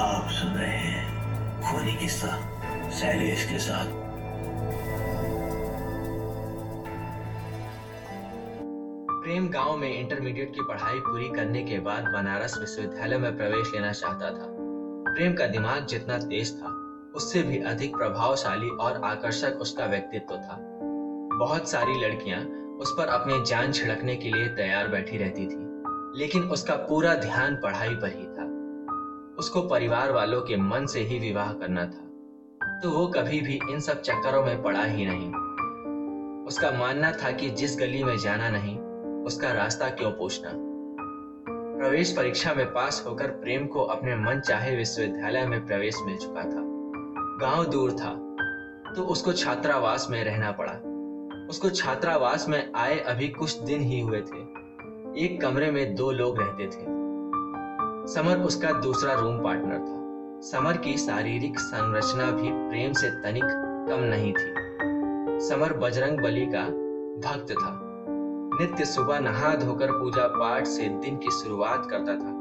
आप सुन रहे हैं खूनी किस्सा, शैलेश के साथ। प्रेम गाँव में इंटरमीडिएट की पढ़ाई पूरी करने के बाद बनारस विश्वविद्यालय में प्रवेश लेना चाहता था। प्रेम का दिमाग जितना तेज था, उससे भी अधिक प्रभावशाली और आकर्षक उसका व्यक्तित्व था। बहुत सारी लड़कियाँ उस पर अपने जान छिड़कने के लिए तैयार बैठी रहती थी, लेकिन उसका पूरा ध्यान पढ़ाई पर ही था। उसको परिवार वालों के मन से ही विवाह करना था। तो वो कभी भी इन सब चक्करों में पड़ा ही नहीं। उसका मानना था कि जिस गली में जाना नहीं, उसका रास्ता क्यों पूछना। प्रवेश परीक्षा में पास होकर प्रेम को अपने मन चाहे विश्वविद्यालय में प्रवेश मिल चुका था। गाँव दूर था तो उसको छात्रावास में रहना पड़ा। उसको छात्रावास में आए अभी कुछ दिन ही हुए थे। एक कमरे में दो लोग रहते थे। समर उसका दूसरा रूम पार्टनर था। समर की शारीरिक संरचना भी प्रेम से तनिक कम नहीं थी। समर बजरंग बली का भक्त था। नित्य सुबह नहा धोकर पूजा पाठ से दिन की शुरुआत करता था।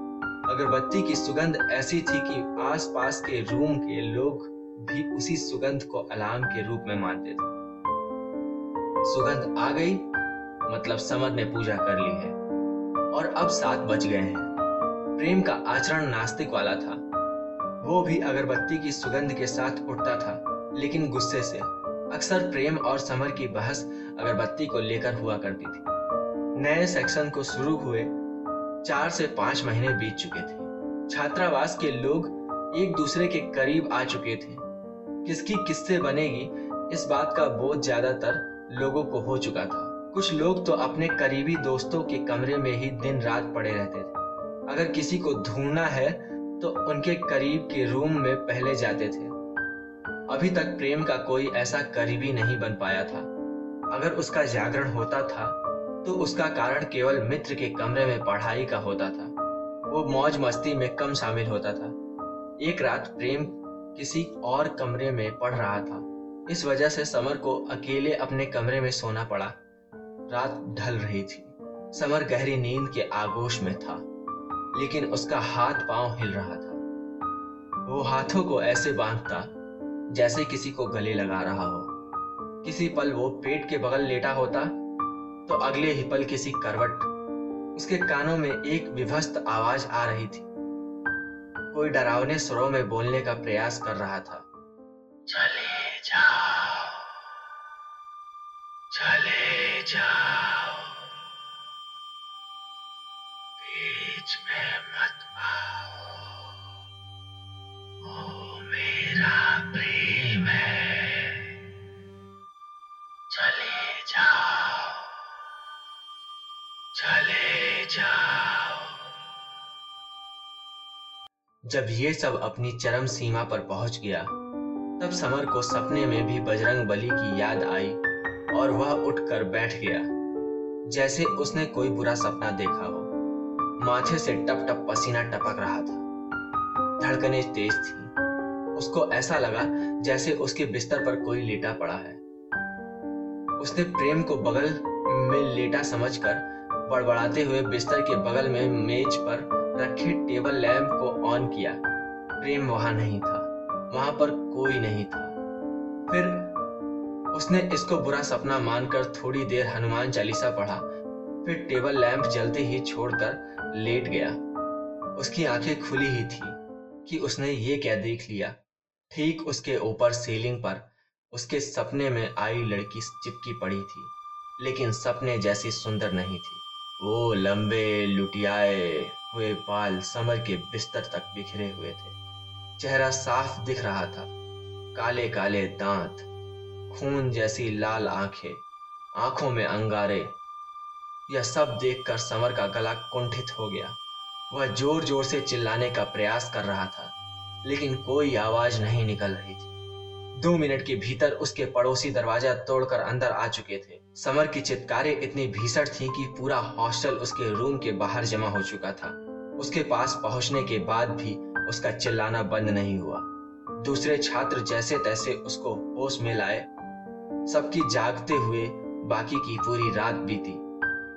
अगरबत्ती की सुगंध ऐसी थी कि आसपास के रूम के लोग भी उसी सुगंध को अलार्म के रूप में मानते थे। सुगंध आ गई मतलब समर ने पूजा कर ली है। और अब सात बज गए हैं। प्रेम का आचरण नास्तिक वाला था। वो भी अगरबत्ती की सुगंध के साथ उठता था, लेकिन गुस्से से। अक्सर प्रेम और समर की बहस अगरबत्ती को लेकर हुआ करती थी। नए सेक्शन को शुरू हुए चार से पाँच महीने बीत चुके थे। छात्रावास के लोग एक दूसरे के करीब आ चुके थे। किसकी किससे बनेगी, इस बात का बोध ज़्यादातर लोगों को हो चुका था। कुछ लोग तो अपने करीबी दोस्तों के कमरे में ही दिन रात पड़े रहते थे। अगर किसी को ढूंढना है तो उनके करीब के रूम में पहले जाते थे। अभी तक प्रेम का कोई ऐसा करीबी नहीं बन पाया था। अगर उसका जागरण होता था तो उसका कारण केवल मित्र के कमरे में पढ़ाई का होता था। वो मौज मस्ती में कम शामिल होता था। एक रात प्रेम किसी और कमरे में पढ़ रहा था। इस वजह से समर को अकेले अपने कमरे में सोना पड़ा। रात ढल रही थी। समर गहरी नींद के आगोश में था। लेकिन उसका हाथ पाँव हिल रहा था। वो हाथों को ऐसे बांधता, जैसे किसी को गले लगा रहा हो। किसी पल वो पेट के बगल लेटा होता तो अगले ही पल किसी करवट, उसके कानों में एक विभस्त आवाज़ आ रही थी। कोई डरावने स्वरों में बोलने का प्रयास कर रहा था। चले जाओ। चले जाओ। में मत आओ वो मेरा प्रेम है। चले जाओ। चले जाओ। जब ये सब अपनी चरम सीमा पर पहुँच गया, तब समर को सपने में भी बजरंग बली की याद आई और वह उठकर बैठ गया, जैसे उसने कोई बुरा सपना देखा हो। माथे से टप टप पसीना टपक रहा था। धड़कने तेज थी। उसको ऐसा लगा जैसे उसके बिस्तर पर कोई लेटा पड़ा है। उसने प्रेम को बगल में लेटा समझकर बड़बड़ाते हुए बिस्तर के बगल में मेज पर रखे टेबल लैंप को ऑन किया। प्रेम वहाँ नहीं था। वहाँ पर कोई नहीं था। फिर उसने इसको बुरा सपना मानकर थोड़ी देर हनुमान चालीसा पढ़ा। फिर टेबल लैंप जलते ही छोड़कर लेट गया। उसकी आँखें खुली ही थी कि उसने ये क्या देख लिया। ठीक उसके ऊपर सीलिंग पर उसके सपने में आई लड़की चिपकी पड़ी थी, लेकिन सपने जैसी सुंदर नहीं थी। वो लंबे, लुटियाए हुए बाल समर के बिस्तर तक बिखरे हुए थे। चेहरा साफ़ दिख रहा था। काले काले दांत, खून जैसी लाल आँखें, आँखों में अंगारे यह सब देखकर समर का गला कुंठित हो गया। वह ज़ोर ज़ोर से चिल्लाने का प्रयास कर रहा था, लेकिन कोई आवाज़ नहीं निकल रही थी। दो मिनट के भीतर उसके पड़ोसी दरवाज़ा तोड़कर अंदर आ चुके थे। समर की चित्कारें इतनी भीषण थी कि पूरा हॉस्टल उसके रूम के बाहर जमा हो चुका था। उसके पास पहुँचने के बाद भी उसका चिल्लाना बंद नहीं हुआ। दूसरे छात्र जैसे तैसे उसको होश में लाए। सबकी जागते हुए बाकी की पूरी रात बीती।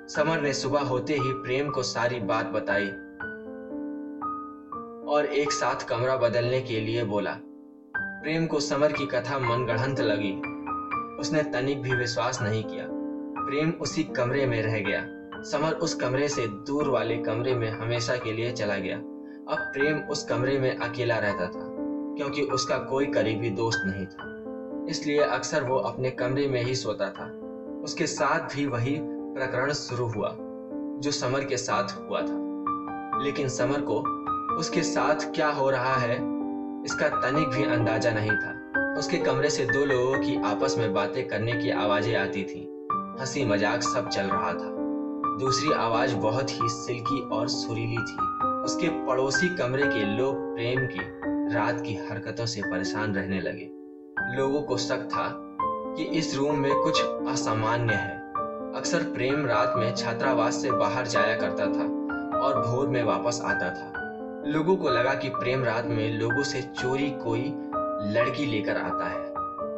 समर ने सुबह होते ही प्रेम को सारी बात बताई और एक साथ कमरा बदलने के लिए बोला। प्रेम को समर की कथा मनगढ़ंत लगी। उसने तनिक भी विश्वास नहीं किया। प्रेम उसी कमरे में रह गया। समर उस कमरे से दूर वाले कमरे में हमेशा के लिए चला गया। अब प्रेम उस कमरे में अकेला रहता था, क्योंकि उसका कोई करीबी दोस्त नहीं था। इसलिए अक्सर वो अपने कमरे में ही सोता था। उसके साथ भी वही प्रकरण शुरू हुआ, जो समर के साथ हुआ था। लेकिन समर को, उसके साथ क्या हो रहा है, इसका तनिक भी अंदाज़ा नहीं था। उसके कमरे से दो लोगों की आपस में बातें करने की आवाज़ें आती थी। हँसी मज़ाक सब चल रहा था। दूसरी आवाज़ बहुत ही सिल्की और सुरीली थी। उसके पड़ोसी कमरे के लोग प्रेम की, रात की हरकतों से परेशान रहने लगे। लोगों को शक था कि इस रूम में कुछ असामान्य है। अक्सर प्रेम रात में छात्रावास से बाहर जाया करता था और भोर में वापस आता था। लोगों को लगा कि प्रेम रात में लोगों से चोरी कोई लड़की लेकर आता है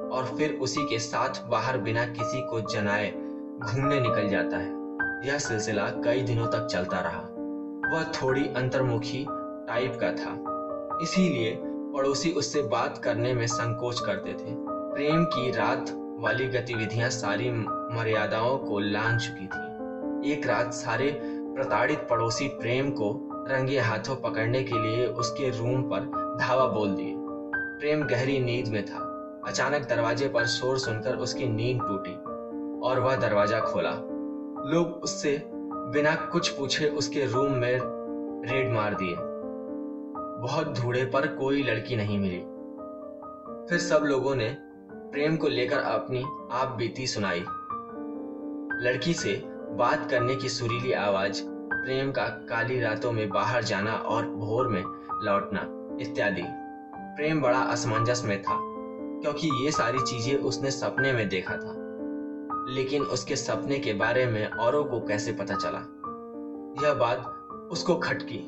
और फिर उसी के साथ बाहर बिना किसी को जनाए घूमने निकल जाता है। यह सिलसिला कई दिनों तक चलता रहा। वह थोड़ी अंतर्मुखी टाइप का था। इसीलिए पड़ोसी उससे बात करने में संकोच करते थे। प्रेम की रात वाली गतिविधियाँ सारी मर्यादाओं को लांग चुकी थी। एक रात सारे प्रताड़ित पड़ोसी प्रेम को रंगे हाथों पकड़ने के लिए उसके रूम पर धावा बोल दिए। प्रेम गहरी नींद में था। अचानक दरवाजे पर शोर सुनकर उसकी नींद टूटी और वह दरवाज़ा खोला। लोग उससे बिना कुछ पूछे उसके रूम में रेड मार दिए। बहुत धूड़े पर कोई लड़की नहीं मिली। फिर सब लोगों ने प्रेम को लेकर अपनी आप बीती सुनाई। लड़की से बात करने की सुरीली आवाज़, प्रेम का काली रातों में बाहर जाना और भोर में लौटना इत्यादि। प्रेम बड़ा असमंजस में था, क्योंकि ये सारी चीज़ें उसने सपने में देखा था। लेकिन उसके सपने के बारे में औरों को कैसे पता चला? यह बात उसको खटकी।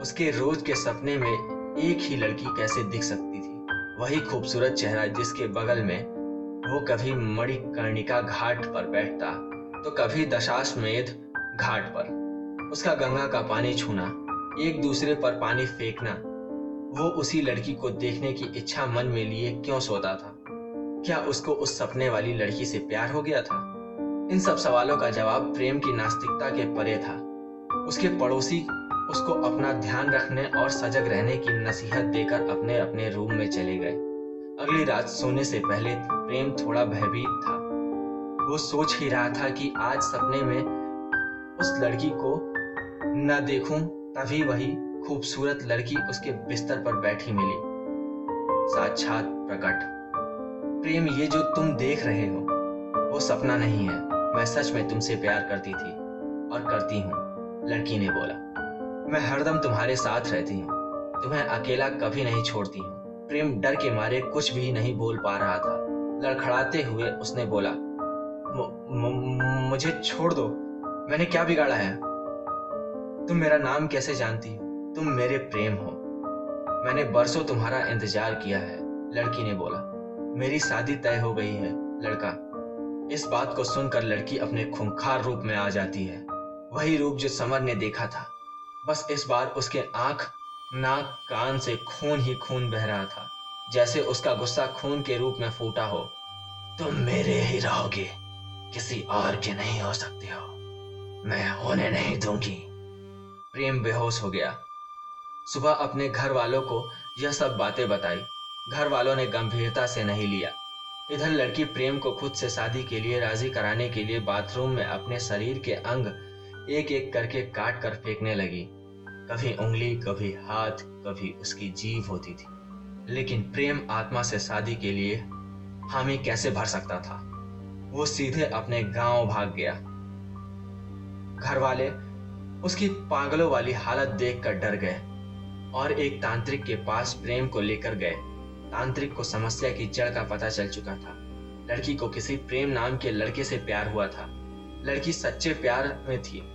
उसके रोज के सपने में एक ही लड़की कैसे दिख सकती थी? वही खूबसूरत चेहरा जिसके बगल में वो कभी मणिकर्णिका घाट पर बैठता तो कभी दशाश्वमेध घाट पर। उसका गंगा का पानी छूना, एक दूसरे पर पानी फेंकना, वो उसी लड़की को देखने की इच्छा मन में लिए क्यों सोता था? क्या उसको उस सपने वाली लड़की से प्यार हो गया था? इन सब सवालों का जवाब प्रेम की नास्तिकता के परे था। उसके पड़ोसी उसको अपना ध्यान रखने और सजग रहने की नसीहत देकर अपने अपने रूम में चले गए। अगली रात सोने से पहले प्रेम थोड़ा भयभीत था। वो सोच ही रहा था कि आज सपने में उस लड़की को न देखूँ, तभी वही खूबसूरत लड़की उसके बिस्तर पर बैठी मिली। साक्षात प्रकट। प्रेम, ये जो तुम देख रहे हो, वो सपना नहीं है। मैं सच में तुमसे प्यार करती थी और करती हूँ, लड़की ने बोला। मैं हरदम तुम्हारे साथ रहती हूँ। तुम्हें अकेला कभी नहीं छोड़ती हूँ। प्रेम डर के मारे कुछ भी नहीं बोल पा रहा था। लड़खड़ाते हुए उसने बोला मुझे छोड़ दो। मैंने क्या बिगाड़ा है? तुम मेरा नाम कैसे जानती हो? तुम मेरे प्रेम हो। मैंने बरसों तुम्हारा इंतज़ार किया है। लड़की ने बोला, मेरी शादी तय हो गई है, लड़का। इस बात को सुनकर लड़की अपने खूंखार रूप में आ जाती है। वही रूप जो समर ने देखा था। बस इस बार उसके आँख, नाक, कान से खून ही खून बह रहा था, जैसे उसका गुस्सा खून के रूप में फूटा हो। तुम मेरे ही रहोगे, किसी और के नहीं हो सकते हो। मैं होने नहीं दूँगी। प्रेम बेहोश हो गया। सुबह अपने घर वालों को यह सब बातें बताई। घर वालों ने गंभीरता से नहीं लिया। इधर लड़की प्रेम को खुद से शादी के लिए राज़ी कराने के लिए बाथरूम में अपने शरीर के अंग एक एक करके काट कर फेंकने लगी। कभी उंगली, कभी हाथ, कभी उसकी जीव होती थी। लेकिन प्रेम आत्मा से शादी के लिए हामी कैसे भर सकता था? वो सीधे अपने गाँव भाग गया। घर वाले उसकी पागलों वाली हालत देखकर डर गए और एक तांत्रिक के पास प्रेम को लेकर गए। तांत्रिक को समस्या की जड़ का पता चल चुका था। लड़की को किसी प्रेम नाम के लड़के से प्यार हुआ था। लड़की सच्चे प्यार में थी।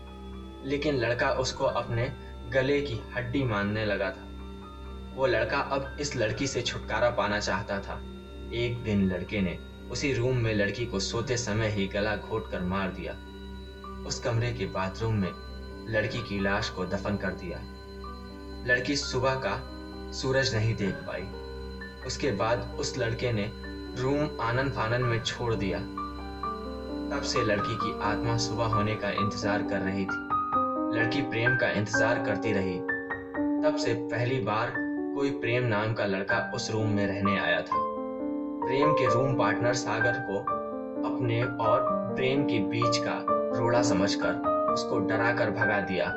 लेकिन लड़का उसको अपने गले की हड्डी मानने लगा था। वो लड़का अब इस लड़की से छुटकारा पाना चाहता था। एक दिन लड़के ने उसी रूम में लड़की को सोते समय ही गला घोट कर मार दिया। उस कमरे के बाथरूम में लड़की की लाश को दफन कर दिया। लड़की सुबह का सूरज नहीं देख पाई। उसके बाद उस लड़के ने रूम आनंद फानन में छोड़ दिया। तब से लड़की की आत्मा सुबह होने का इंतज़ार कर रही थी। लड़की प्रेम का इंतज़ार करती रही। तब से पहली बार कोई प्रेम नाम का लड़का उस रूम में रहने आया था। प्रेम के रूम पार्टनर सागर को अपने और प्रेम के बीच का रोड़ा समझकर उसको डरा कर भगा दिया।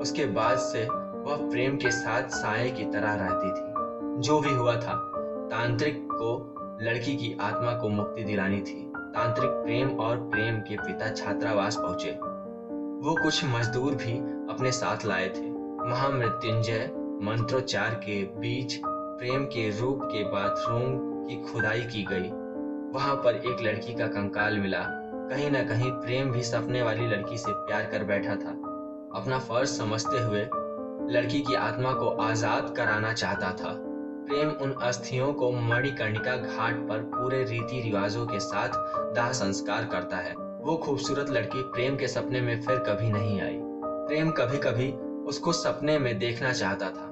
उसके बाद से वह प्रेम के साथ साय की तरह रहती थी। जो भी हुआ था, तांत्रिक को लड़की की आत्मा को मुक्ति दिलानी थी। तांत्रिक प्रेम और प्रेम के पिता छात्रावास पहुँचे। वो कुछ मजदूर भी अपने साथ लाए थे। महामृत्युंजय मंत्रोच्चार के बीच, प्रेम के रूप के बाथरूम की खुदाई की गई। वहाँ पर एक लड़की का कंकाल मिला। कहीं ना कहीं प्रेम भी सपने वाली लड़की से प्यार कर बैठा था। अपना फ़र्ज़ समझते हुए लड़की की आत्मा को आज़ाद कराना चाहता था। प्रेम उन अस्थियों को मणिकर्णिका घाट पर पूरे रीति रिवाजों के साथ दाह संस्कार करता है। वो खूबसूरत लड़की प्रेम के सपने में फिर कभी नहीं आई। प्रेम कभी कभी उसको सपने में देखना चाहता था,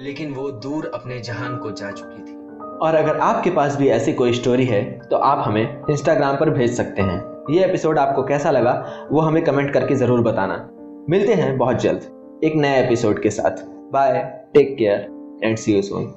लेकिन वो दूर अपने जहान को जा चुकी थी। और अगर आपके पास भी ऐसी कोई स्टोरी है तो आप हमें इंस्टाग्राम पर भेज सकते हैं। ये एपिसोड आपको कैसा लगा, वो हमें कमेंट करके ज़रूर बताना। मिलते हैं बहुत जल्द एक नए एपिसोड के साथ। Bye take care and see you soon